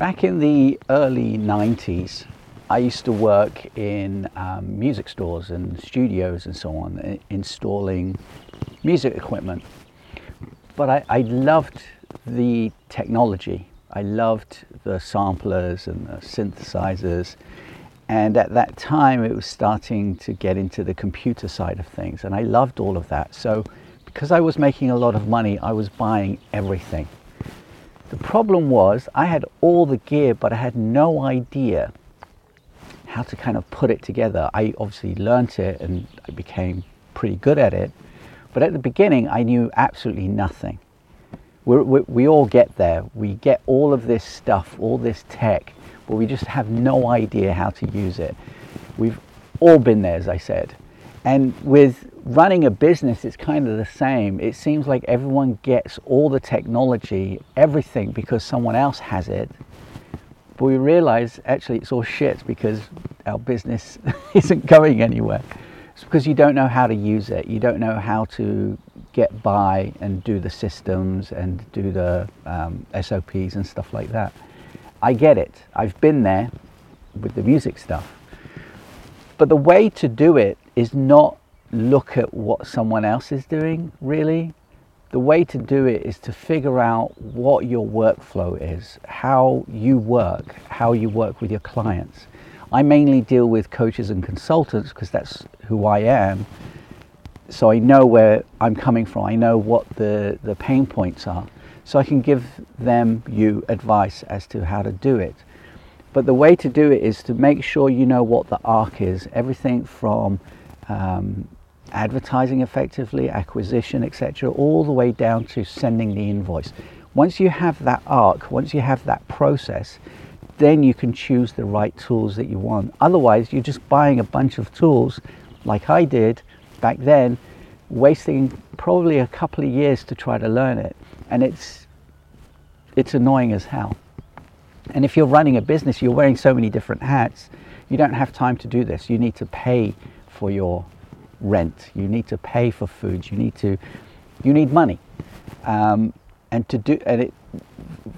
Back in the early 90s, I used to work in um, music stores and studios and so on, installing music equipment. But I, I loved the technology. I loved the samplers and the synthesizers. And at that time, it was starting to get into the computer side of things. And I loved all of that. So, because I was making a lot of money, I was buying everything. The problem was, I had all the gear, but I had no idea how to kind of put it together. I obviously learnt it and I became pretty good at it. But at the beginning, I knew absolutely nothing. We're, we we all get there. We get all of this stuff, all this tech, but we just have no idea how to use it. We've all been there, as I said. And with running a business, it's kind of the same. It seems like everyone gets all the technology, everything, because someone else has it but we realize actually it's all shit because our business isn't going anywhere. It's because you don't know how to use it. You don't know how to get by and do the systems and do the um, SOPs and stuff like that. I get it. I've been there with the music stuff. But the way to do it is not look at what someone else is doing, really the way to do it is to figure out what your workflow is, how you work, how you work with your clients. I mainly deal with coaches and consultants because that's who I am. So I know where I'm coming from. I know what the, the pain points are. So I can give them, you, advice as to how to do it. But the way to do it is to make sure you know what the arc is. Everything from um, advertising effectively, acquisition, etc., all the way down to sending the invoice. Once you have that arc, once you have that process, then you can choose the right tools that you want. Otherwise, you're just buying a bunch of tools like I did back then, wasting probably a couple of years to try to learn it. And it's it's annoying as hell. And if you're running a business, you're wearing so many different hats, you don't have time to do this. You need to pay for your rent, you need to pay for food, you need to, you need money. Um, and to do, and it,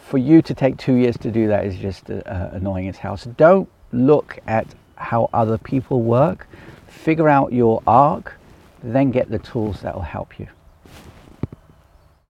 for you to take two years to do that is just uh, uh, annoying as hell. So don't look at how other people work, figure out your arc, then get the tools that will help you.